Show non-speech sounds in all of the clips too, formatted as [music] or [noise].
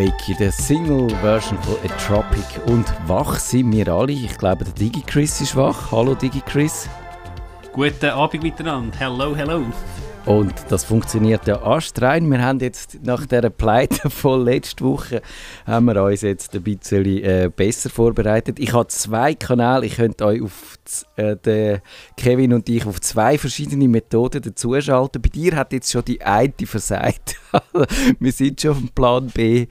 Awake, der Single-Version von A Tropic. Und wach sind wir alle. Ich glaube, der DigiChris ist wach. Hallo DigiChris. Guten Abend miteinander. Hello, hello. Und das funktioniert ja astrein. Wir haben jetzt nach der Pleite [laughs] von letzter Woche haben wir uns jetzt ein bisschen äh, besser vorbereitet. Ich habe zwei Kanäle. Ich könnte euch auf äh, den Kevin und ich auf zwei verschiedene Methoden dazuschalten. Bei dir hat jetzt schon die eine versagt. [laughs] wir sind schon auf dem Plan B.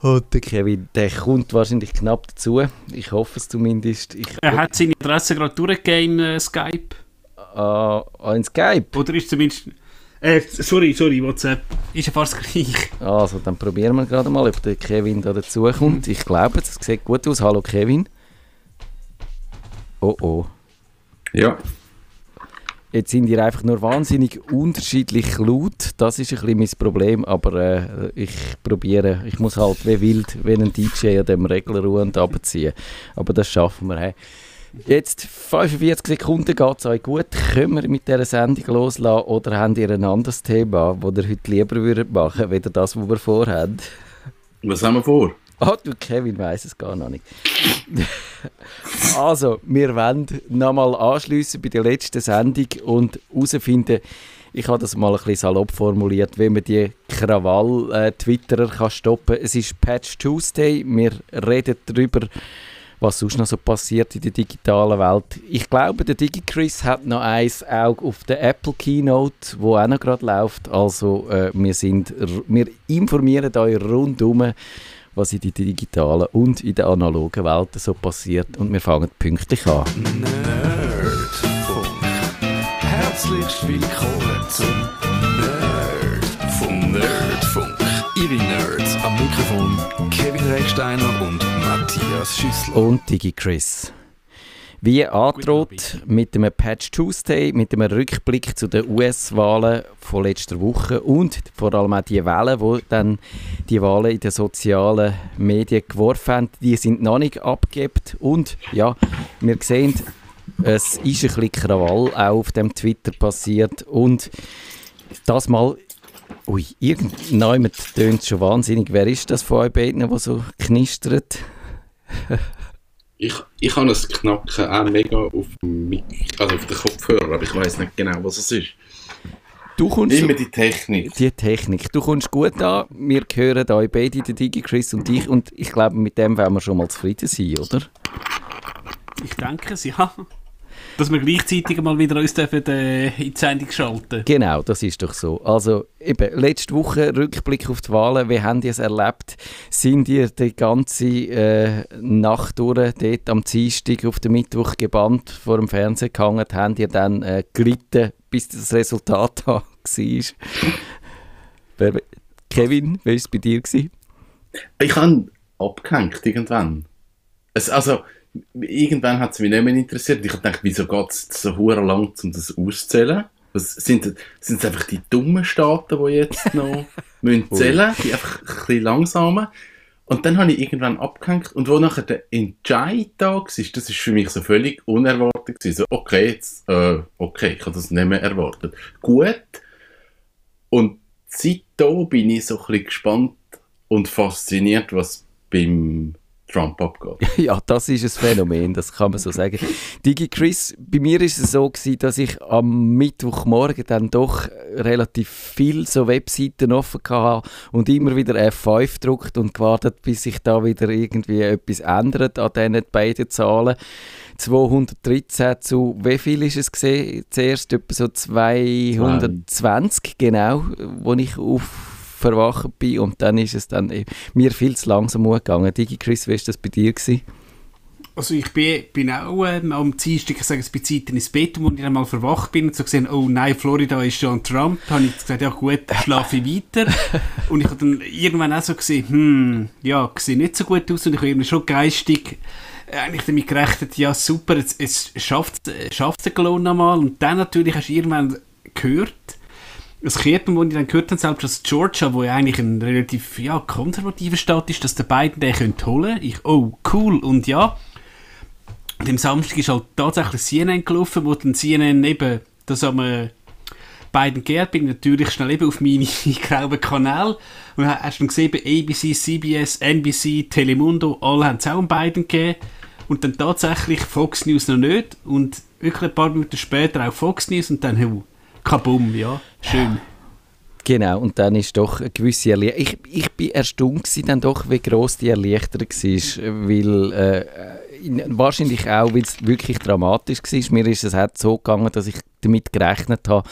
Und der Kevin, der kommt wahrscheinlich knapp dazu. Ich hoffe es zumindest. Ich, er hat seine Adresse gerade durchgegeben in äh, Skype. Uh, in Skype? Oder ist zumindest... Äh, sorry, sorry, WhatsApp. Ist ja fast gleich. Also, dann probieren wir gerade mal, ob der Kevin da dazukommt. Ich glaube, es sieht gut aus. Hallo Kevin. Oh oh. Ja. Jetzt sind ihr einfach nur wahnsinnig unterschiedlich laut. Das ist ein bisschen mein Problem, aber äh, ich probiere. Ich muss halt wie wild, wenn ein DJ an dem Regler ruhend abziehen. Aber das schaffen wir. Hey. Jetzt 45 Sekunden geht es euch gut. Können wir mit dieser Sendung loslassen oder habt ihr ein anderes Thema, das ihr heute lieber würdet machen würdet, das, was wir vorhaben? Was haben wir vor? Ah, du Kevin weiß es gar noch nicht. [laughs] also, wir wollen nochmal anschliessen bei der letzten Sendung und herausfinden, ich habe das mal ein bisschen salopp formuliert, wie man die Krawall-Twitterer stoppen kann. Es ist Patch Tuesday, wir reden darüber, was sonst noch so passiert in der digitalen Welt. Ich glaube, der DigiChris hat noch ein Auge auf der Apple Keynote, wo auch noch gerade läuft. Also äh, wir, sind, wir informieren euch rundum, was in der digitalen und in der analogen Welt so passiert. Und wir fangen pünktlich an. Nerdfunk. Herzlich willkommen zum Kevin Recksteiner und Matthias Schüssler. Und DigiChris. Wie angedroht mit einem Patch Tuesday, mit einem Rückblick zu den US-Wahlen von letzter Woche und vor allem auch die Wahlen, wo dann die Wahlen in den sozialen Medien geworfen haben, die sind noch nicht abgegeben und ja, wir sehen, es ist ein bisschen Krawall auch auf dem Twitter passiert und das mal Ui, irgendjemand tönt schon wahnsinnig. Wer ist das von euch beiden, der so knistert? ich, ich habe das Knacken auch mega auf, dem also auf den Kopfhörer, aber ich weiß nicht genau, was es ist. Du kommst Immer die Technik. Die Technik. Du kommst gut an. Wir hören euch beide, der Digi, Chris und ich. Und ich glaube, mit dem werden wir schon mal zufrieden sein, oder? Ich denke es, ja. Dass wir gleichzeitig mal wieder uns dürfen, äh, in die Sendung schalten Genau, das ist doch so. Also eben, letzte Woche Rückblick auf die Wahlen. Wie habt ihr es erlebt? Sind ihr die ganze äh, Nacht durch dort am Dienstag auf den Mittwoch gebannt vor dem Fernsehen gehangen? Habt ihr dann äh, gelitten, bis das Resultat [laughs] da war? Kevin, wie war es bei dir? Gewesen? Ich habe abgehängt irgendwann. Es, also irgendwann hat es mich nicht mehr interessiert. Ich habe gedacht, wieso geht es so hure lang, um das auszählen? Was, sind, es einfach die dummen Staaten, die jetzt noch [laughs] müssen zählen Die einfach ein bisschen langsamer. Und dann habe ich irgendwann abgehängt und wo nachher der Entscheid da war, das ist für mich so völlig unerwartet gewesen. So, okay, jetzt, äh, okay, ich habe das nicht mehr erwartet. Gut. Und seitdem bin ich so ein bisschen gespannt und fasziniert, was beim Trump abgeht. [laughs] ja, das ist ein Phänomen, das kann man so sagen. Digi Chris, bei mir ist es so gewesen, dass ich am Mittwochmorgen dann doch relativ viel so Webseiten offen hatte und immer wieder F5 gedruckt und gewartet, bis sich da wieder irgendwie etwas ändert an diesen beiden Zahlen. 213 zu, wie viel ist es gesehen? Zuerst etwa so 220, genau, wo ich auf verwacht bin und dann ist es dann äh, mir viel zu langsam gegangen. Digi Chris, wie war das bei dir? Gewesen? Also ich bin, bin auch ähm, am Dienstag, ich sage es bei Zeiten ins Bett, wo ich einmal verwacht bin und so gesehen, oh nein, Florida ist schon Trump, Da habe ich gesagt, ja gut, [laughs] schlafe ich weiter. und ich habe dann irgendwann auch so gesehen, hm, ja, sieht nicht so gut aus und ich habe irgendwie schon geistig äh, eigentlich damit gerechnet, ja super, es, es schafft es schafft Cologne nochmal und dann natürlich hast du irgendwann gehört, das Kirpen, das ich dann gehört habe, selbst aus Georgia, wo ja eigentlich ein relativ ja, konservativer Staat ist, dass der beiden den könnte holen Ich, oh, cool. Und ja, und am Samstag ist halt tatsächlich CNN gelaufen, wo dann CNN eben das am, äh, Biden geehrt, bin ich natürlich schnell eben auf meine [laughs] grauen Kanäle. Und hast dann gesehen, ABC, CBS, NBC, Telemundo, alle haben es auch um Biden gegeben. Und dann tatsächlich Fox News noch nicht. Und wirklich ein paar Minuten später auch Fox News. Und dann, hey, kabum, ja, schön. Genau, und dann ist doch eine gewisse Erleichterung. Ich, ich bin erstaunt dann doch, wie gross die Erleichterung war, weil äh, wahrscheinlich auch, weil es wirklich dramatisch war. Mir ist es auch so gegangen, dass ich damit gerechnet habe,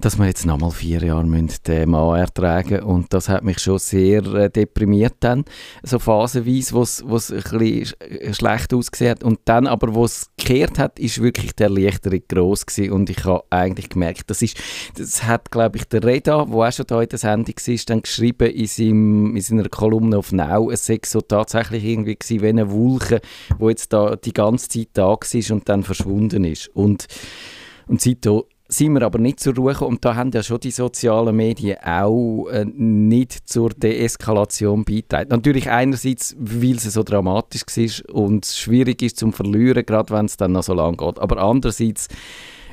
dass wir jetzt nochmal vier Jahre den Mann ertragen und das hat mich schon sehr äh, deprimiert dann, so phasenweise, wo es ein bisschen äh, schlecht ausgesehen hat. Und dann aber, wo es gekehrt hat, ist wirklich der Erleichterung gross gewesen. Und ich habe eigentlich gemerkt, das ist, das hat glaube ich der Reda, der auch schon da in der Sendung war, dann geschrieben in, seinem, in seiner Kolumne auf Now, es sei so tatsächlich irgendwie gewesen, wie eine Wolke, wo jetzt da die ganze Zeit da war und dann verschwunden ist und und seitdem sind wir aber nicht zur Ruhe. Und da haben ja schon die sozialen Medien auch äh, nicht zur Deeskalation beigetragen. Natürlich einerseits, weil es so dramatisch war und es schwierig ist zum Verlieren, gerade wenn es dann noch so lange geht. Aber andererseits,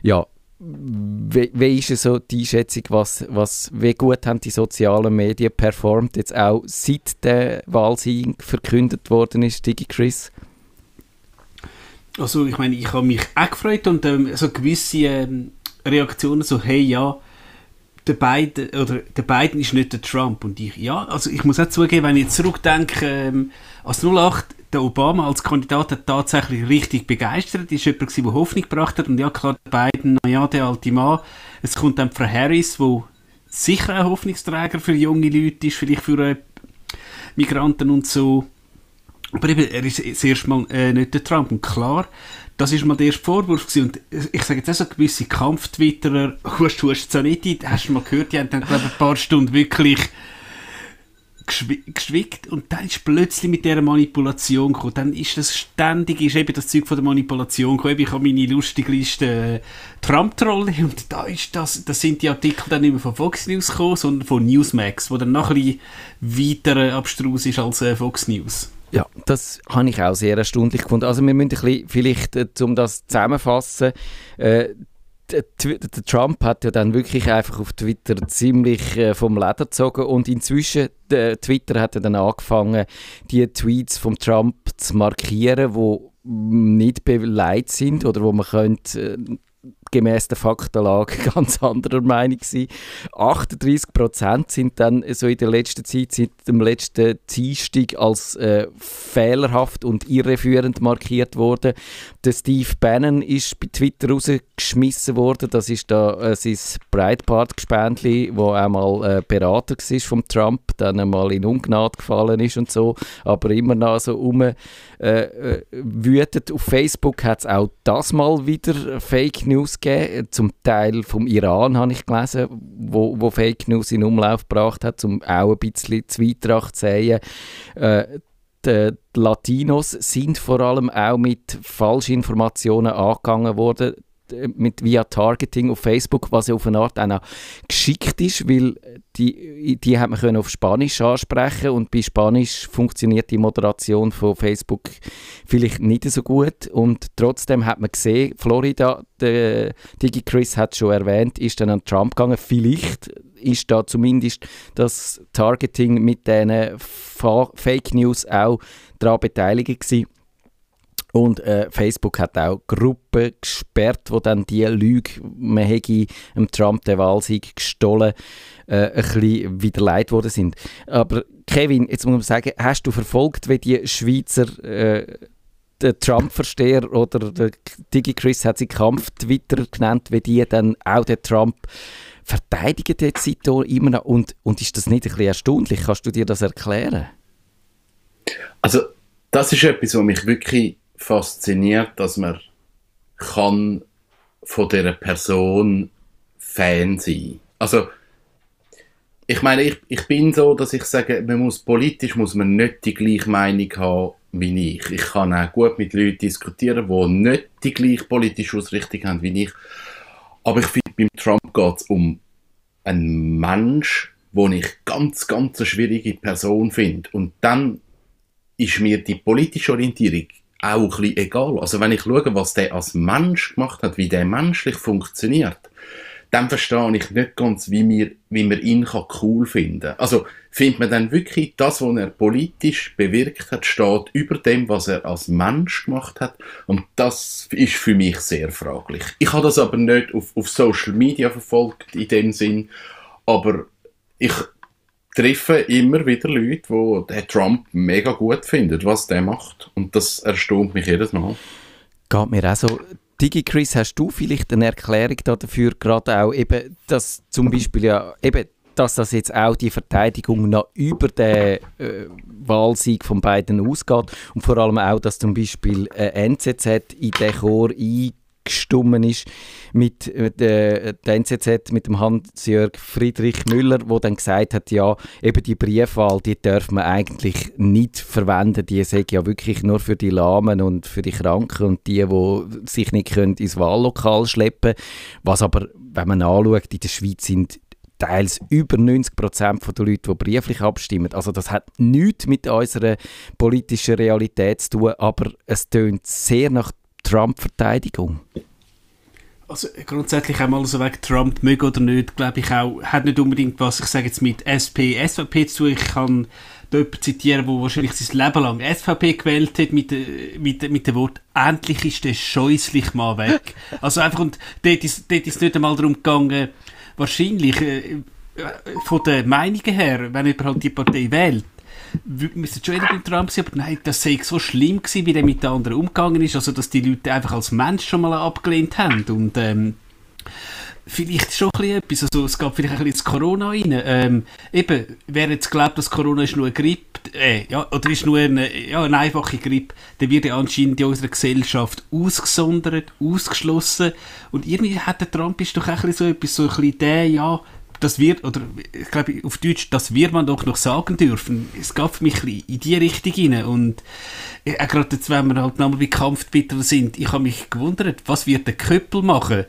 ja, wie, wie ist so die Einschätzung, was, was, wie gut haben die sozialen Medien performt, jetzt auch seit der Wahlsieg verkündet worden ist, Digi Chris? Also ich meine, ich habe mich auch gefreut und ähm, so gewisse... Ähm Reaktionen so, hey, ja, der Biden, oder der Biden ist nicht der Trump. Und ich, ja, also ich muss auch zugeben, wenn ich zurückdenke, ähm, als 08 der Obama als Kandidat hat tatsächlich richtig begeistert, ist jemand der Hoffnung gebracht hat. Und ja, klar, der Biden, naja, der alte Mann. Es kommt dann Frau Harris, wo sicher ein Hoffnungsträger für junge Leute ist, vielleicht für äh, Migranten und so. Aber eben, er ist das erste Mal äh, nicht der Trump. Und klar, das ist mal der erste Vorwurf gewesen. Und ich sage jetzt auch so gewisse Kampftwitterer, hust, hust, ein, hast du mal gehört, die haben dann, glaube ein paar Stunden wirklich geschwickt und dann ist plötzlich mit dieser Manipulation gekommen. Dann ist das ständig, ist eben das Zeug von der Manipulation gekommen. Ich habe meine lustige Liste äh, Trump-Trolle und da ist das, das sind die Artikel dann nicht mehr von Fox News gekommen, sondern von Newsmax, wo dann noch ein bisschen weiter abstrus ist als äh, Fox News. Ja, das habe ich auch sehr erstaunlich gefunden. Also wir müssen ein bisschen, vielleicht, äh, um das zusammenfassen, äh, Trump hat ja dann wirklich einfach auf Twitter ziemlich äh, vom Leder gezogen und inzwischen, der Twitter hat dann angefangen, die Tweets von Trump zu markieren, wo nicht beleidigt sind oder wo man könnte äh, gemäß der Faktenlage [laughs] ganz anderer Meinung gewesen. 38 Prozent sind dann so in der letzten Zeit, seit dem letzten Dienstag als äh, fehlerhaft und irreführend markiert worden. Der Steve Bannon ist bei Twitter rausgeschmissen worden. Das ist da äh, sein Breitbart-Gespendli, wo einmal äh, Berater war von Trump, dann einmal in Ungnade gefallen ist und so, aber immer noch so um äh, äh, wütet. Auf Facebook hat es auch das mal wieder Fake News gegeben, zum Teil vom Iran habe ich gelesen, wo, wo Fake News in Umlauf gebracht hat, um auch ein bisschen Zweitracht zu sehen. Äh, die Latinos sind vor allem auch mit Falschinformationen angegangen worden mit via Targeting auf Facebook, was ja auf eine Art auch geschickt ist, weil die, die hat man können auf Spanisch ansprechen und bei Spanisch funktioniert die Moderation von Facebook vielleicht nicht so gut und trotzdem hat man gesehen, Florida, der Digi Chris hat schon erwähnt, ist dann an Trump gegangen, vielleicht ist da zumindest das Targeting mit diesen Fake News auch daran beteiligt gewesen. Und äh, Facebook hat auch Gruppen gesperrt, wo dann die Lüge, man hätte dem Trump den Wahlsieg gestohlen, äh, ein bisschen widerlegt worden sind. Aber Kevin, jetzt muss man sagen, hast du verfolgt, wie die Schweizer äh, Trump-Versteher oder der Digi Chris hat sie Kampf-Twitter genannt, wie die dann auch den Trump verteidigen jetzt immer noch. Und, und ist das nicht ein bisschen erstaunlich? Kannst du dir das erklären? Also, das ist etwas, was mich wirklich fasziniert, dass man kann von dieser Person Fan sein. Also ich meine, ich, ich bin so, dass ich sage, man muss politisch muss man nicht die gleiche Meinung haben wie ich. Ich kann auch gut mit Leuten diskutieren, die nicht die gleiche politische Ausrichtung haben wie ich. Aber ich finde, beim Trump geht es um einen Mensch, den ich ganz, ganz eine schwierige Person finde. Und dann ist mir die politische Orientierung auch ein bisschen egal. Also wenn ich schaue, was der als Mensch gemacht hat, wie der menschlich funktioniert, dann verstehe ich nicht ganz, wie, wir, wie man ihn cool finden kann. Also findet man dann wirklich, das, was er politisch bewirkt hat, steht über dem, was er als Mensch gemacht hat. Und das ist für mich sehr fraglich. Ich habe das aber nicht auf, auf Social Media verfolgt in dem Sinn, aber ich treffe immer wieder Leute, die den Trump mega gut finden, was der macht. Und das erstaunt mich jedes Mal. Geht mir auch so. Digi Chris, hast du vielleicht eine Erklärung dafür, gerade auch eben, dass zum Beispiel ja eben dass das jetzt auch die Verteidigung noch über den äh, Wahlsieg von beiden ausgeht und vor allem auch, dass zum Beispiel äh, NZZ in den Chor eingestummen ist mit der, der NZZ mit dem Hans-Jörg Friedrich Müller, wo dann gesagt hat, ja, eben die Briefwahl, die darf man eigentlich nicht verwenden, die sei ja wirklich nur für die Lahmen und für die Kranken und die, die sich nicht können ins Wahllokal schleppen was aber, wenn man anschaut, in der Schweiz sind teils über 90 Prozent der Leute, die brieflich abstimmen. Also das hat nichts mit unserer politischen Realität zu tun, aber es tönt sehr nach Trump-Verteidigung. Also grundsätzlich einmal so wegen Trump mögen oder nicht, glaube ich auch, hat nicht unbedingt was, ich sage jetzt mit SP, SVP zu. Ich kann jemanden zitieren, der wahrscheinlich sein Leben lang SVP gewählt hat, mit, mit, mit dem Wort «Endlich ist der scheußlich mal weg». Also einfach, und dort ist, dort ist nicht einmal darum gegangen, wahrscheinlich äh, von der Meinungen her, wenn jemand halt die Partei wählt, müsste schon wieder beim Trump sein, aber nein, das sei so schlimm gewesen, wie der mit den anderen umgegangen ist, also dass die Leute einfach als Mensch schon mal abgelehnt haben. Und ähm, vielleicht schon ein etwas, also es gab vielleicht ein bisschen Corona rein. Ähm, eben, wer jetzt glaubt, dass Corona ist nur eine Grippe, äh, ja, oder ist nur eine, ja, eine einfache Grippe, dann wird ja anscheinend in unserer Gesellschaft ausgesondert, ausgeschlossen. Und irgendwie hat der Trump ist doch ein bisschen so etwas, so ein bisschen der, ja, das wird, oder ich glaube auf Deutsch, das wird man doch noch sagen dürfen. Es gab mich in die Richtung rein und äh, gerade jetzt, wenn wir halt nochmal bei Kampfbitter sind, ich habe mich gewundert, was wird der Köppel machen?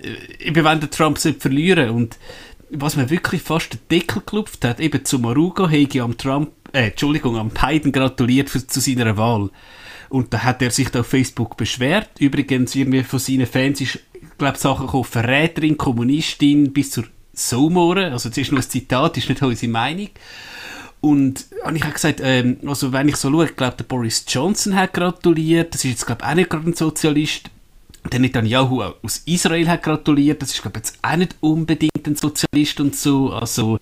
Äh, eben wenn der Trump verlieren und was mir wirklich fast den Deckel geklopft hat, eben zu Marugo hege am Trump, äh, Entschuldigung, am Biden gratuliert für, zu seiner Wahl. Und da hat er sich da auf Facebook beschwert. Übrigens, irgendwie von seinen Fans ist, glaube Sachen gekommen, Verräterin, Kommunistin, bis zur Somoren. Also, das ist nur ein Zitat, das ist nicht unsere Meinung. Und, und ich habe gesagt, ähm, also wenn ich so schaue, ich glaube, der Boris Johnson hat gratuliert, das ist jetzt, glaube ich, auch nicht gerade ein Sozialist. Der Netanyahu aus Israel hat gratuliert, das ist, glaube ich, jetzt auch nicht unbedingt ein Sozialist und so. Also,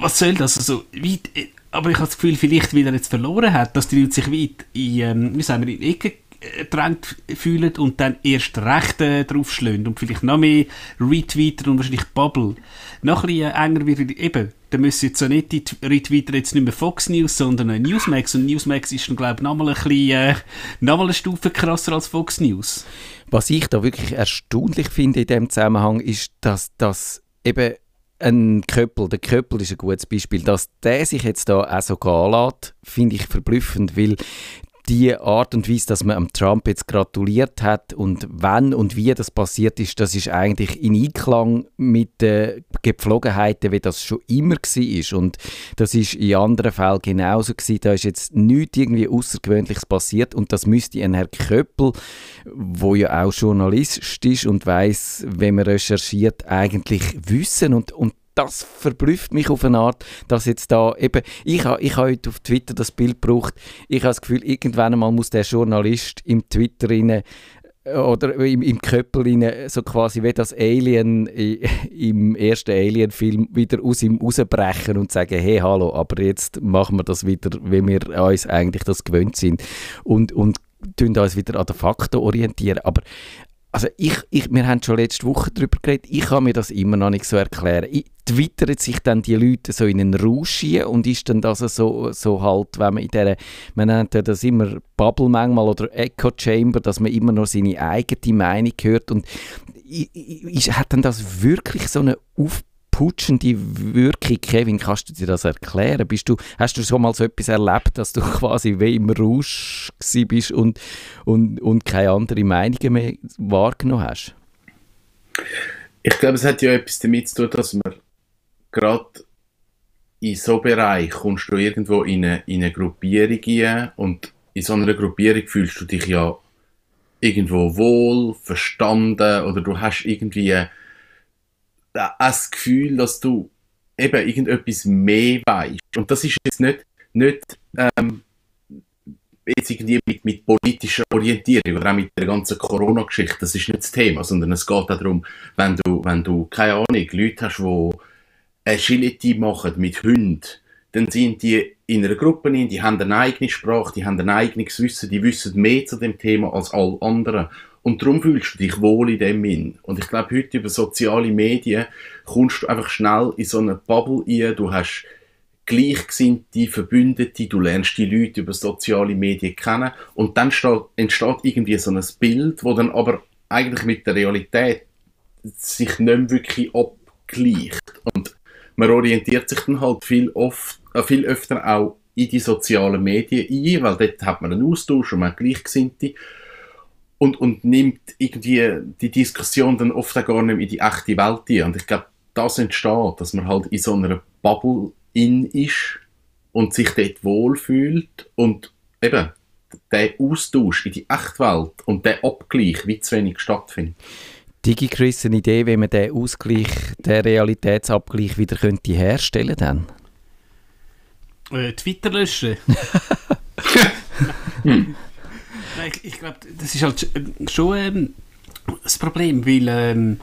was soll das? Also, weit, aber ich habe das Gefühl, vielleicht, weil er jetzt verloren hat, dass die Leute sich weit in, ähm, wie sagen wir, in Ecke gedrängt fühlen und dann erst recht äh, draufschlagen und vielleicht noch mehr retweeten und wahrscheinlich Bubble. Noch ein bisschen äh, enger wird eben, dann müssen jetzt so nicht die Retweeter jetzt nicht mehr Fox News, sondern äh, Newsmax und Newsmax ist dann glaube ich nochmal ein bisschen, äh, nochmal eine Stufe krasser als Fox News. Was ich da wirklich erstaunlich finde in dem Zusammenhang ist, dass das eben ein Köppel, der Köppel ist ein gutes Beispiel, dass der sich jetzt da auch so gehen finde ich verblüffend, weil die Art und Weise, dass man am Trump jetzt gratuliert hat und wann und wie das passiert ist, das ist eigentlich in Einklang mit den Gepflogenheiten, wie das schon immer war. Und das ist in anderen Fällen genauso gewesen. Da ist jetzt nichts irgendwie Außergewöhnliches passiert und das müsste ein Herr Köppel, wo ja auch Journalist ist und weiß, wenn man recherchiert, eigentlich wissen und, und das verblüfft mich auf eine Art, dass jetzt da eben, ich habe ich ha heute auf Twitter das Bild gebraucht, ich habe das Gefühl, irgendwann einmal muss der Journalist im Twitter rein, äh, oder im, im Köppel rein, so quasi wie das Alien [laughs] im ersten Alien-Film wieder aus ihm rausbrechen und sagen, hey, hallo, aber jetzt machen wir das wieder, wie wir uns eigentlich das gewöhnt sind und, und tun uns wieder an den Fakten orientieren. Aber also ich, ich, wir haben schon letzte Woche darüber geredet, ich kann mir das immer noch nicht so erklären. Ich, twittert sich dann die Leute so in einen Rausch und ist dann das so, so halt, wenn man in dieser, man nennt ja das immer Bubble manchmal oder Echo Chamber, dass man immer noch seine eigene Meinung hört und ich, hat dann das wirklich so eine Aufbau putschende Wirkung. Kevin, kannst du dir das erklären? Bist du, hast du schon mal so etwas erlebt, dass du [laughs] quasi wie im Rausch bist und, und, und keine anderen Meinungen mehr wahrgenommen hast? Ich glaube, es hat ja etwas damit zu tun, dass man gerade in so einem Bereich kommst du irgendwo in eine, in eine Gruppierung rein und in so einer Gruppierung fühlst du dich ja irgendwo wohl, verstanden oder du hast irgendwie das Gefühl, dass du eben irgendetwas mehr weißt. Und das ist jetzt nicht, nicht ähm, jetzt irgendwie mit, mit politischer Orientierung oder auch mit der ganzen Corona-Geschichte, das ist nicht das Thema, sondern es geht darum, wenn du, wenn du, keine Ahnung, Leute hast, die Agility machen mit Hunden, dann sind die in einer Gruppe die haben eine eigene Sprache, die haben ein eigenes Wissen, die wissen mehr zu dem Thema als alle anderen. Und darum fühlst du dich wohl in dem hin. Und ich glaube, heute über soziale Medien kommst du einfach schnell in so eine Bubble rein. Du hast Gleichgesinnte, Verbündete, du lernst die Leute über soziale Medien kennen und dann steht, entsteht irgendwie so ein Bild, wo dann aber eigentlich mit der Realität sich nicht wirklich abgleicht. Und man orientiert sich dann halt viel, oft, äh, viel öfter auch in die sozialen Medien ein, weil dort hat man einen Austausch und man hat Gleichgesinnte und, und nimmt irgendwie die Diskussion dann oft auch gar nicht mehr in die echte Welt ein. Und ich glaube, das entsteht, dass man halt in so einer Bubble in ist und sich dort wohlfühlt und eben der Austausch in die Echtwelt und der Abgleich wie zu wenig stattfindet. DigiChris, eine Idee, wie man den Ausgleich, den Realitätsabgleich wieder könnte herstellen dann? Äh, Twitter löschen. [laughs] [laughs] [laughs] Hm. Ich, ich glaube, das ist halt schon ähm, das Problem, weil ähm,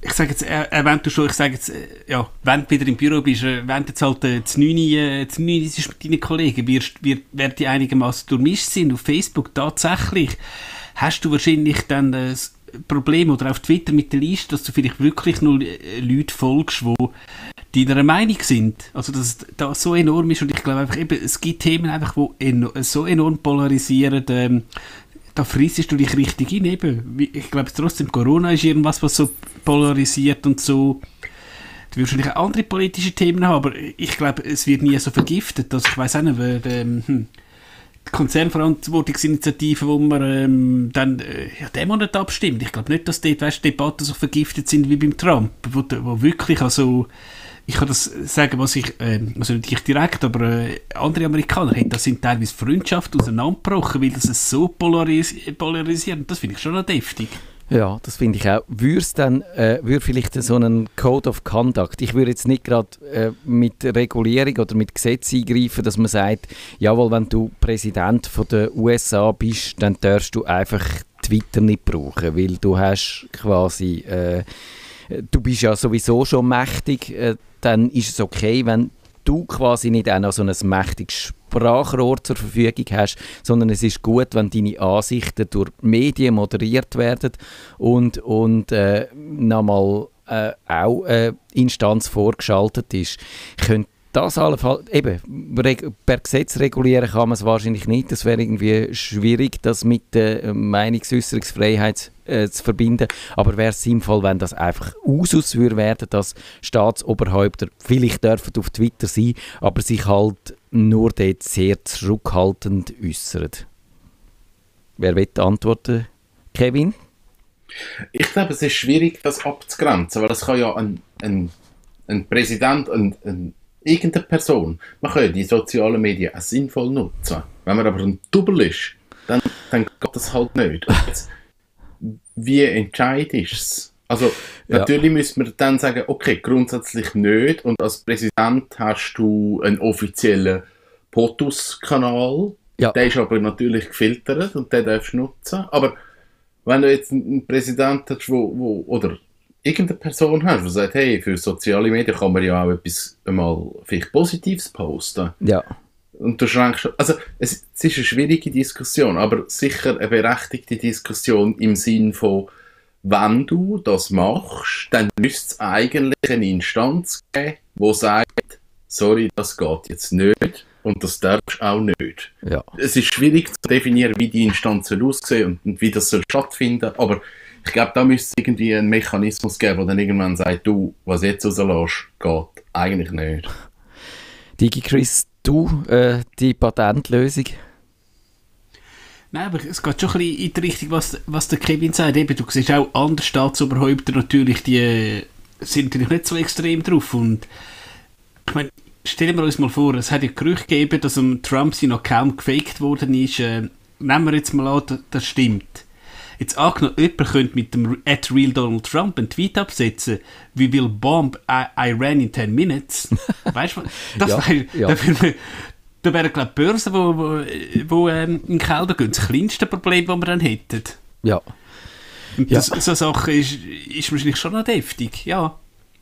ich sage jetzt, äh, äh, wenn du schon, ich sage jetzt, äh, ja, wenn du wieder im Büro bist, äh, wenn du jetzt halt äh, zu 9, äh, zu 9 ist mit deinen Kollegen, wirst, wird, werden die einigermaßen durchmischt sind auf Facebook tatsächlich, hast du wahrscheinlich dann äh, das Problem oder auf Twitter mit der Liste, dass du vielleicht wirklich nur äh, Leute folgst, die deiner Meinung sind. Also, dass das so enorm ist und ich glaube einfach eben, es gibt Themen einfach, die eno so enorm polarisieren, ähm, da frissest du dich richtig hin. Eben. Ich glaube trotzdem, Corona ist irgendwas, was so polarisiert und so. Du wirst wahrscheinlich andere politische Themen haben, aber ich glaube, es wird nie so vergiftet. Also ich weiß auch nicht, wer, ähm, hm, Konzernverantwortungsinitiative, wo man ähm, dann äh, ja, dem Monat abstimmt. Ich glaube nicht, dass dort weißt, Debatten so vergiftet sind wie beim Trump, wo, wo wirklich also ich kann das sagen, was ich, ähm, also nicht ich direkt, aber äh, andere Amerikaner haben, da sind teilweise Freundschaften auseinandergebrochen, weil das es so polaris polarisiert. Das finde ich schon noch deftig. Ja, das finde ich auch. Würde dann, äh, würde vielleicht so einen Code of Conduct, ich würde jetzt nicht gerade äh, mit Regulierung oder mit Gesetz eingreifen, dass man sagt, jawohl, wenn du Präsident der USA bist, dann darfst du einfach Twitter nicht brauchen, weil du hast quasi, äh, du bist ja sowieso schon mächtig, äh, dann ist es okay, wenn du quasi nicht auch noch so ein mächtiges Sprachrohr zur Verfügung hast, sondern es ist gut, wenn deine Ansichten durch Medien moderiert werden und, und äh, nochmal äh, auch eine Instanz vorgeschaltet ist. Könnte das allenfalls, eben, per Gesetz regulieren kann man es wahrscheinlich nicht. Das wäre irgendwie schwierig, das mit der äh, Meinungsäußerungsfreiheit äh, zu verbinden. Aber wäre es sinnvoll, wenn das einfach Usus würde werden, dass Staatsoberhäupter vielleicht dürfen auf Twitter sein, aber sich halt nur dort sehr zurückhaltend äußern. Wer will antworten? Kevin? Ich glaube, es ist schwierig, das abzugrenzen, weil es kann ja ein, ein, ein Präsident, ein, ein, irgendeine Person, man kann ja die sozialen Medien auch sinnvoll nutzen. Wenn man aber ein Double ist, dann, dann geht das halt nicht. Jetzt, wie entscheidest du es? Also, Ja. natürlich müssen wir dann sagen, okay, grundsätzlich nicht. Und als Präsident hast du einen offiziellen POTUS-Kanal. Ja. Der ist aber natürlich gefiltert und den darfst du nutzen. Aber wenn du jetzt einen Präsident hast, wo, wo, oder irgendeine Person hast, die sagt, hey, für soziale Medien kann man ja auch etwas einmal vielleicht Positives posten. Ja. Und du schränkst, also es, es ist eine schwierige Diskussion, aber sicher eine berechtigte Diskussion im Sinn von, wenn du das machst, dann müsste es eigentlich eine Instanz geben, die sagt, sorry, das geht jetzt nicht und das darfst auch nicht. Ja. Es ist schwierig zu definieren, wie die Instanz soll aussehen und, und wie das soll stattfinden, aber ich glaube, da müsste es irgendwie einen Mechanismus geben, der dann irgendwann sagt, du, was jetzt rauslässt, geht eigentlich nicht. DigiChris, du, äh, die Patentlösung? Nein, aber es geht schon ein bisschen in die Richtung, was, was der Kevin sagt. Eben, du siehst auch andere Staatsoberhäupter natürlich, die äh, sind natürlich nicht so extrem drauf. Und ich meine, stellen wir uns mal vor, es hat ja Gerüchte gegeben, dass am Trump sein Account gefaked worden ist. Äh, nehmen wir jetzt mal an, das stimmt. Jetzt angenommen, jemand könnte mit dem at real Donald Trump einen Tweet absetzen, we will bomb Iran in 10 minutes. [laughs] weißt du, das Ja, wär, ja. da wäre da wären, glaube ich, Börsen, wo, wo, wo ähm, in den Keller gehen, das kleinste Problem, das wir dann hätten. Ja. Und Ja. das, so eine Sache ist, ist wahrscheinlich schon noch deftig, ja.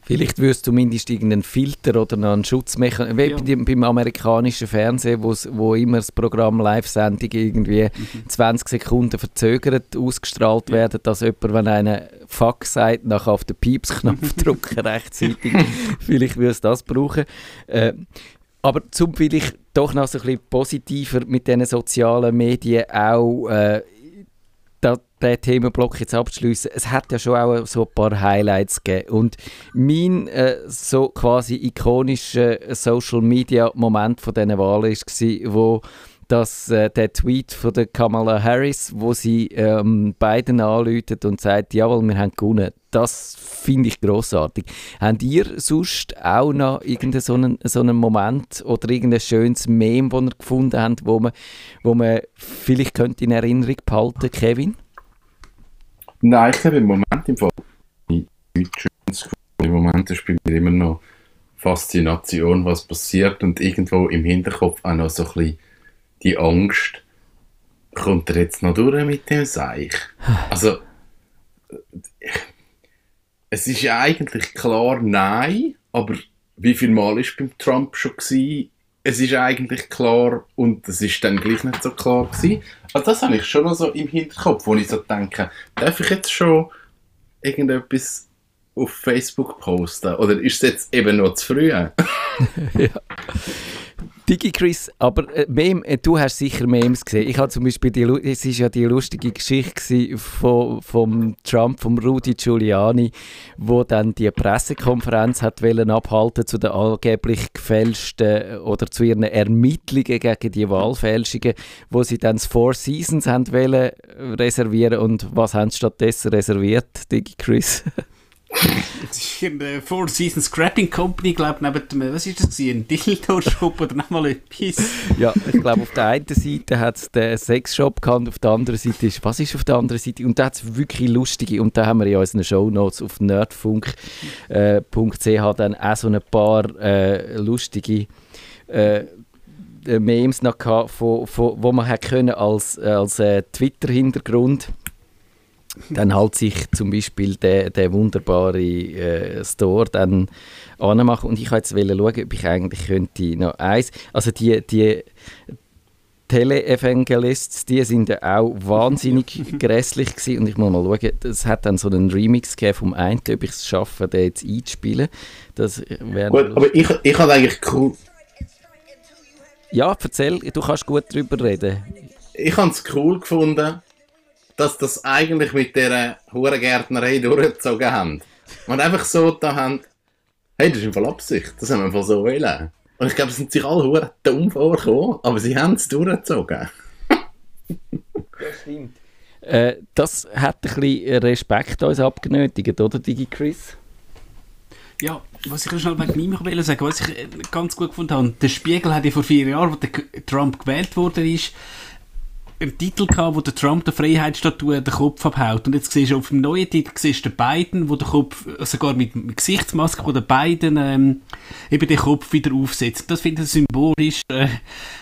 Vielleicht würde es zumindest irgendeinen Filter oder noch einen Schutzmechanismus, wie Ja. bei dem- beim amerikanischen Fernsehen, wo immer das Programm Live-Sendung irgendwie Mhm. 20 Sekunden verzögert ausgestrahlt werden, dass jemand, wenn einer Fuck sagt, nachher auf den Pieps-Knopf [laughs] drücken rechtzeitig. vielleicht würde es das brauchen. Äh, aber zum vielleicht doch noch so ein bisschen positiver mit diesen sozialen Medien auch äh, da, den Themenblock jetzt abzuschließen, es hat ja schon auch so ein paar Highlights gegeben. Und mein äh, so quasi ikonischer Social Media Moment von diesen Wahlen war, wo das, äh, der Tweet von der Kamala Harris, wo sie ähm, Biden anläutet und sagt, jawohl, wir haben gewonnen. Das finde ich großartig. Habt ihr sonst auch noch irgendeinen so einen, so einen Moment oder irgendein schönes Meme, das ihr gefunden habt, wo man, wo man vielleicht könnte in Erinnerung behalten, Kevin? Nein, ich habe im Moment im Fall. Im Moment ist bei mir immer noch Faszination, was passiert und irgendwo im Hinterkopf auch noch so ein bisschen die Angst, kommt er jetzt noch durch mit dem Seich? Also, äh, es ist ja eigentlich klar nein, aber wie viel Mal ist beim Trump schon gewesen? Es ist eigentlich klar und es ist dann gleich nicht so klar gewesen. Also das habe ich schon noch so im Hinterkopf, wo ich so denke, darf ich jetzt schon irgendetwas auf Facebook posten? Oder ist es jetzt eben noch zu früh? [laughs] DigiChris, aber äh, Meme, äh, du hast sicher Memes gesehen. Ich habe zum Beispiel, die, es ist ja die lustige Geschichte von, vom Trump, vom Rudy Giuliani, wo dann die Pressekonferenz hat wollen abhalten zu den angeblich gefälschten äh, oder zu ihren Ermittlungen gegen die Wahlfälschungen, wo sie dann das Four Seasons haben wollen reservieren und was haben sie stattdessen reserviert, DigiChris? Das [laughs] ist eine Four Seasons Scrapping Company, glaube neben dem, was ist das ein Dildo-Shop oder nochmal etwas. Ja, ich glaube, auf der einen Seite hat es den Sexshop gehabt, auf der anderen Seite ist, was ist auf der anderen Seite? Und da hat es wirklich lustige, und da haben wir in unseren Shownotes auf nerdfunk.ch äh, dann auch so ein paar äh, lustige äh, äh, Memes noch gehabt, von, von, wo man hat können als, äh, als äh, Twitter-Hintergrund dann halt sich zum Beispiel der, der wunderbare äh, Store dann anmachen und ich wollte jetzt schauen, ob ich eigentlich könnte noch eins, also die, die Tele-Evangelists, die sind ja auch wahnsinnig [laughs] grässlich gewesen und ich muss mal schauen, es hat dann so einen Remix gegeben vom einen, ob ich es schaffe, den jetzt einzuspielen. Das Gut, aber ich, ich habe eigentlich cool, ja, erzähl, du kannst gut drüber reden. ich habe es cool gefunden, dass das eigentlich mit dieser Hurengärtnerei durchgezogen haben. Und einfach so da haben, hey, das ist im Fall Absicht, das haben wir einfach so wollen. Und ich glaube, es sind sich alle hure dumm vorgekommen, aber sie haben es durchgezogen. Äh, das hat ein bisschen Respekt uns abgenötigt, oder, DigiChris? Ja, was ich noch schnell wegen ihm will sagen, was ich äh, ganz gut gefunden habe, der Spiegel hat ja vor vier Jahren, als Trump gewählt worden ist, einen Titel gehabt, wo der Trump der Freiheitsstatue den Kopf abhaut. Und jetzt siehst du auf dem neuen Titel siehst du den Biden, wo der Kopf, äh, sogar mit, mit Gesichtsmaske, wo der Biden ähm, eben den Kopf wieder aufsetzt. Das finde ich symbolisch äh,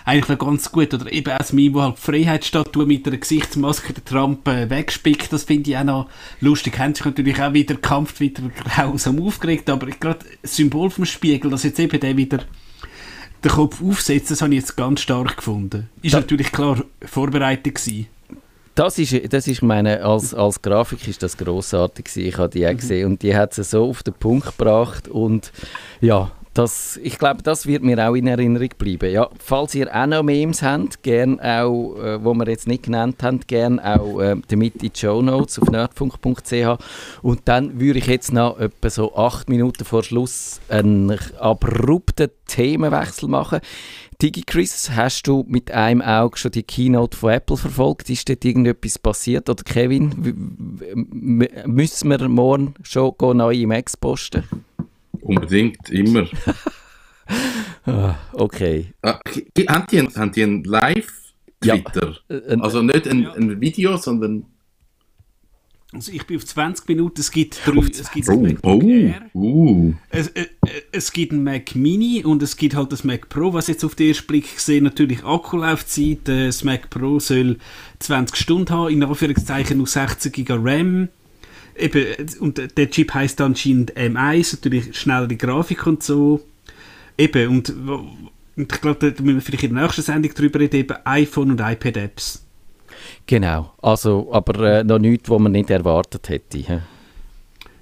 eigentlich noch ganz gut. Oder eben das Meme, wo halt die Freiheitsstatue mit einer Gesichtsmaske der Trump äh, wegspickt. Das finde ich auch noch lustig. Haben sich natürlich auch wieder Kampf wieder grausam aufgeregt, aber gerade Symbol vom Spiegel, dass jetzt eben der wieder den Kopf aufsetzt, das habe ich jetzt ganz stark gefunden. Ist Da- natürlich klar vorbereitet gewesen. Das ist, das ist meine, als, als Grafik ist das grossartig gewesen. Ich habe die auch gesehen und die hat sie so auf den Punkt gebracht und ja, das, ich glaube, das wird mir auch in Erinnerung bleiben. Ja, falls ihr auch noch Memes habt, gern auch, äh, wo wir jetzt nicht genannt haben, gern auch äh, damit in die Show Notes auf nerdfunk.ch und dann würde ich jetzt noch etwa so acht Minuten vor Schluss einen abrupten Themenwechsel machen. Digi Chris, hast du mit einem Auge schon die Keynote von Apple verfolgt? Ist dort irgendetwas passiert? Oder Kevin, müssen wir morgen schon neue Macs posten? Unbedingt, immer. [laughs] Ah, okay. Ah, haben, die einen, haben die einen Live-Twitter? Äh, ein- Also nicht ein, ein Video, sondern Also ich bin auf 20 Minuten, es gibt, drei, es gibt Oh, MacBook oh, Air, uh. es, äh, äh, es gibt ein Mac Mini und es gibt halt das Mac Pro, was jetzt auf den ersten Blick gesehen natürlich Akkulaufzeit, äh, das Mac Pro soll 20 Stunden haben, in Anführungszeichen nur 60 GB RAM. Eben, und der Chip heißt anscheinend M1, natürlich schnellere Grafik und so. Eben, und, und ich glaube, da müssen wir vielleicht in der nächsten Sendung drüber reden, eben iPhone und iPad-Apps. Genau, also, aber äh, noch nichts, was man nicht erwartet hätte. hä?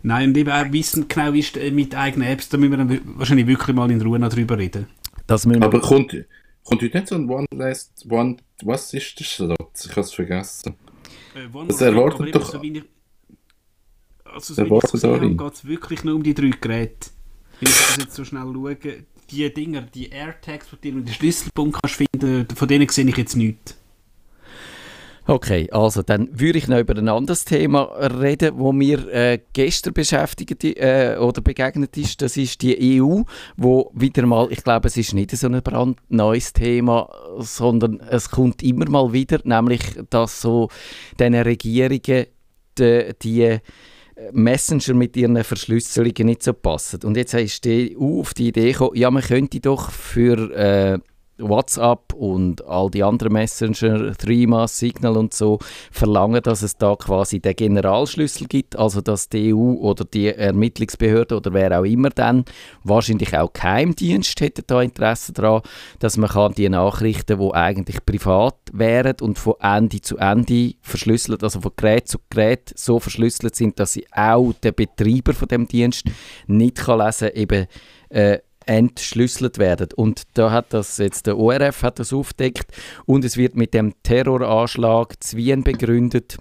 Nein, und eben auch wissen genau ist äh, mit eigenen Apps, da müssen wir dann wahrscheinlich wirklich mal in Ruhe noch drüber reden. Das müssen wir, Aber kommt, kommt heute nicht so ein One Last One. Was ist der Slot? Ich habe es vergessen. Äh, One Das erwartet doch- So also Das so geht es wirklich nur um die drei Geräte. Wenn ich das jetzt so schnell schaue, die Dinger, die AirTags, die du in den Schlüsselbund kannst finden, von denen sehe ich jetzt nichts. Okay, also dann würde ich noch über ein anderes Thema reden, wo mir äh, gestern beschäftigt äh, oder begegnet ist. Das ist die EU, wo wieder mal, ich glaube, es ist nicht so ein brandneues Thema, sondern es kommt immer mal wieder, nämlich dass so diesen Regierungen die, die Messenger mit ihren Verschlüsselungen nicht so passen. Und jetzt ist die EU auf die Idee gekommen, ja, man könnte doch für äh, WhatsApp und all die anderen Messenger, Threema, Signal und so, verlangen, dass es da quasi den Generalschlüssel gibt, also dass die EU oder die Ermittlungsbehörde oder wer auch immer dann, wahrscheinlich auch Geheimdienst hätte da Interesse daran, dass man kann die Nachrichten, die eigentlich privat wären und von Ende zu Ende verschlüsselt, also von Gerät zu Gerät so verschlüsselt sind, dass sie auch der Betreiber von dem Dienst nicht kann lesen, eben äh, entschlüsselt werden. Und da hat das jetzt der ORF hat das aufdeckt und es wird mit dem Terroranschlag zu Wien begründet.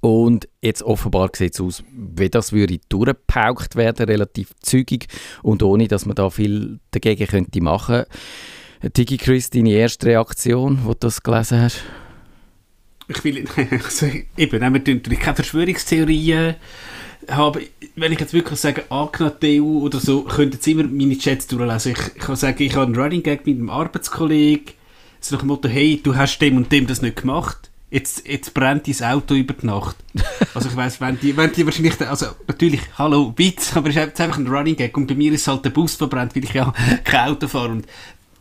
Und jetzt offenbar sieht es aus, wie das würde durchgepaukt werden, relativ zügig und ohne, dass man da viel dagegen könnte machen. Digi Chris, deine erste Reaktion, wo du das gelesen hast? Ich will, [laughs] also, eben, wir natürlich keine Verschwörungstheorien haben. Wenn ich jetzt wirklich sage, angenommen EU oder so, könnten Sie immer meine Chats durchlesen. Ich, kann sagen, ich habe einen Running Gag mit einem Arbeitskollegen, so nach dem Motto, hey, du hast dem und dem das nicht gemacht, jetzt, jetzt brennt dein Auto über die Nacht. Also ich weiss, wenn die, wenn die wahrscheinlich, also natürlich, hallo, Witz, aber es ist jetzt einfach ein Running Gag und bei mir ist halt der Bus verbrannt, weil ich ja [laughs] kein Auto fahre und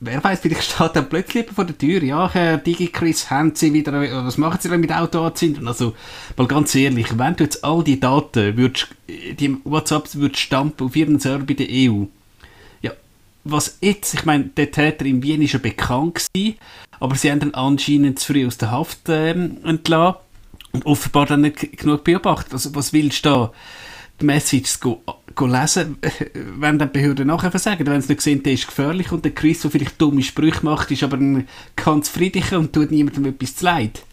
Wer weiß, vielleicht steht dann plötzlich vor der Tür. Ja, Herr DigiChris, haben Sie wieder, was machen Sie denn mit Auto anzünden? Also, mal ganz ehrlich, wenn du jetzt all die Daten, würdest, die WhatsApps würdest stampen auf Ihren Server bei der EU, ja, was jetzt, ich meine, der Täter in Wien ist ja bekannt gewesen, aber sie haben dann anscheinend zu früh aus der Haft ähm, entlassen und offenbar dann nicht genug beobachtet. Also, was willst du da? Die Messages go, go lesen, [laughs] wenn dann die Behörden nachher versagen. Wenn sie nicht sehen, der ist gefährlich und der Chris, der vielleicht dumme Sprüche macht, ist aber ein ganz friedlicher und tut niemandem etwas zu leid.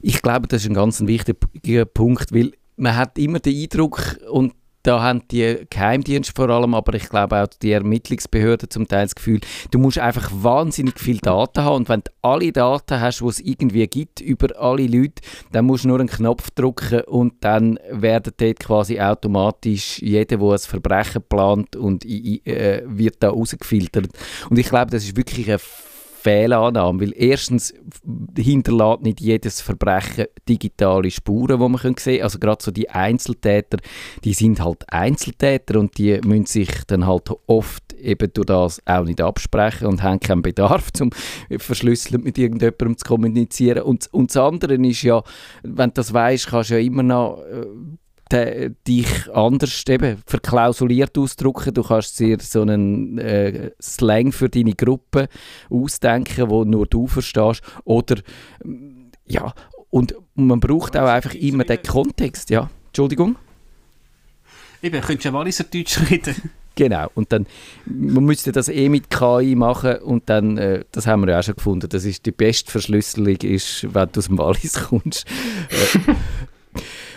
Ich glaube, das ist ein ganz wichtiger Punkt, weil man hat immer den Eindruck, und da haben die Geheimdienste vor allem, aber ich glaube auch die Ermittlungsbehörden zum Teil das Gefühl, du musst einfach wahnsinnig viel Daten haben und wenn du alle Daten hast, die es irgendwie gibt über alle Leute, dann musst du nur einen Knopf drücken und dann werden dort quasi automatisch jeder, der ein Verbrechen plant und äh, wird da rausgefiltert. Und ich glaube, das ist wirklich eine Fehlannahme, weil erstens hinterlässt nicht jedes Verbrechen digitale Spuren, die man sehen kann. Also gerade so die Einzeltäter, die sind halt Einzeltäter und die müssen sich dann halt oft eben durch das auch nicht absprechen und haben keinen Bedarf, um verschlüsselt mit irgendjemandem zu kommunizieren. Und, und das andere ist ja, wenn du das weißt, kannst du ja immer noch äh, de- dich anders eben verklausuliert ausdrücken. Du kannst dir so einen äh, Slang für deine Gruppe ausdenken, wo nur du verstehst. Oder ja, und man braucht auch einfach immer den Kontext, ja. Entschuldigung? Eben, könntest du ja Walliser Deutsch reden. Genau, und dann, man müsste das eh mit KI machen und dann, äh, das haben wir ja auch schon gefunden, das ist die beste Verschlüsselung, ist, wenn du aus dem Wallis kommst. Äh,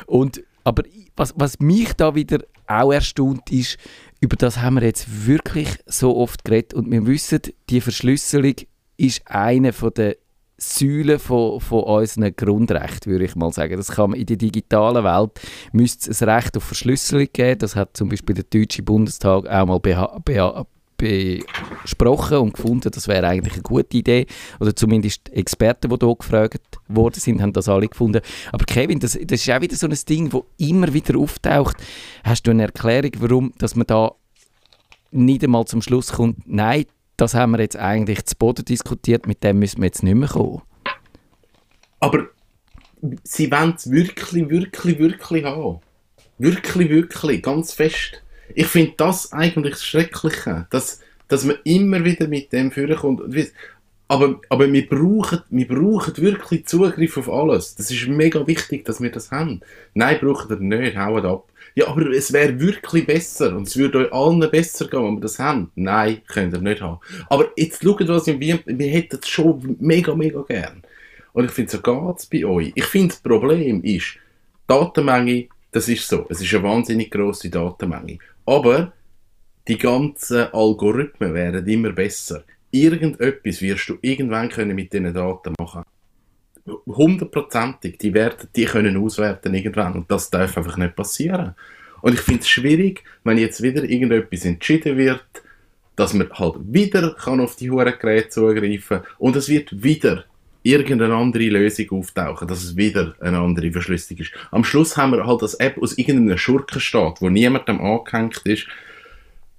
und, aber was, was mich da wieder auch erstaunt ist, über das haben wir jetzt wirklich so oft geredet und wir wissen, die Verschlüsselung ist eine von der Säulen von, von unseren Grundrechten, würde ich mal sagen. Das kann man in der digitalen Welt müsste es ein Recht auf Verschlüsselung geben. Das hat zum Beispiel der Deutsche Bundestag auch mal beha beha besprochen und gefunden, das wäre eigentlich eine gute Idee. Oder zumindest Experten, die hier gefragt worden sind, haben das alle gefunden. Aber Kevin, das, das ist auch wieder so ein Ding, das immer wieder auftaucht. Hast du eine Erklärung, warum dass man da nicht einmal zum Schluss kommt, nein, das haben wir jetzt eigentlich zu Boden diskutiert, mit dem müssen wir jetzt nicht mehr kommen? Aber sie wollen es wirklich, wirklich, wirklich haben. Wirklich, wirklich, ganz fest. Ich finde das eigentlich das Schreckliche, dass, dass man immer wieder mit dem vorkommt. Aber, aber wir, brauchen, wir brauchen wirklich Zugriff auf alles. Das ist mega wichtig, dass wir das haben. Nein, braucht ihr nicht, haut ab. Ja, aber es wäre wirklich besser und es würde euch allen besser gehen, wenn wir das haben. Nein, könnt ihr nicht haben. Aber jetzt schaut, was wir, wir hätten es schon mega, mega gern. Und ich finde, so geht es bei euch. Ich finde, das Problem ist, Datenmenge, das ist so. Es ist eine wahnsinnig grosse Datenmenge. Aber die ganzen Algorithmen werden immer besser. Irgendetwas wirst du irgendwann können mit diesen Daten machen. Hundertprozentig. Die, werden, die können auswerten irgendwann. Und das darf einfach nicht passieren. Und ich finde es schwierig, wenn jetzt wieder irgendetwas entschieden wird, dass man halt wieder kann auf die Hurengeräte zugreifen kann und es wird wieder irgendeine andere Lösung auftauchen, dass es wieder eine andere Verschlüsselung ist. Am Schluss haben wir halt das App aus irgendeinem Schurkenstaat, wo niemandem angehängt ist.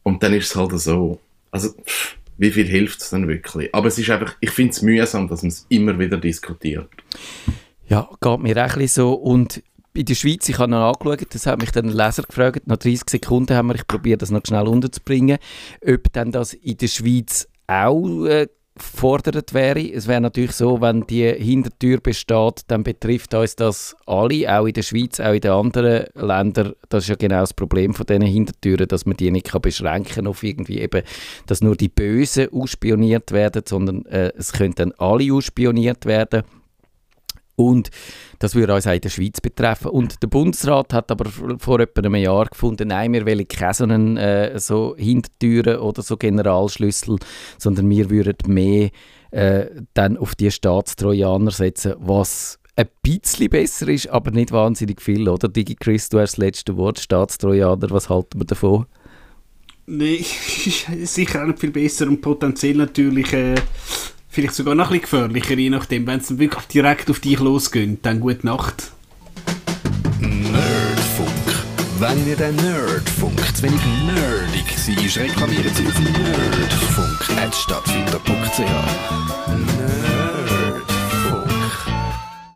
Und dann ist es halt so. Also, pff, wie viel hilft es dann wirklich? Aber es ist einfach, ich finde es mühsam, dass man es immer wieder diskutiert. Ja, geht mir auch ein so. Und in der Schweiz, ich habe noch angeschaut, das hat mich dann ein Leser gefragt, nach 30 Sekunden haben wir, ich probiere das noch schnell unterzubringen, ob dann das in der Schweiz auch äh, gefordert wäre. Es wäre natürlich so, wenn die Hintertür besteht, dann betrifft uns das alle, auch in der Schweiz, auch in den anderen Ländern. Das ist ja genau das Problem von diesen Hintertüren, dass man die nicht kann beschränken auf irgendwie eben, dass nur die Bösen ausspioniert werden, sondern äh, es können dann alle ausspioniert werden. Und das würde uns auch in der Schweiz betreffen. Und der Bundesrat hat aber vor etwa einem Jahr gefunden, nein, wir wollen keine äh, so Hintertüren oder so Generalschlüssel, sondern wir würden mehr äh, dann auf die Staatstrojaner setzen, was ein bisschen besser ist, aber nicht wahnsinnig viel, oder? Digi Chris, du hast das letzte Wort, Staatstrojaner, was halten wir davon? Nein, [laughs] sicher auch nicht viel besser und potenziell natürlich äh, Vielleicht sogar noch ein bisschen gefährlicher, je nachdem. Wenn es wirklich direkt auf dich losgeht, dann gute Nacht. Nerdfunk. Wenn ihr den Nerdfunk zu wenig nerdig seid, reklamiert sie auf nerdfunk.stadtfinder.ch. Nerd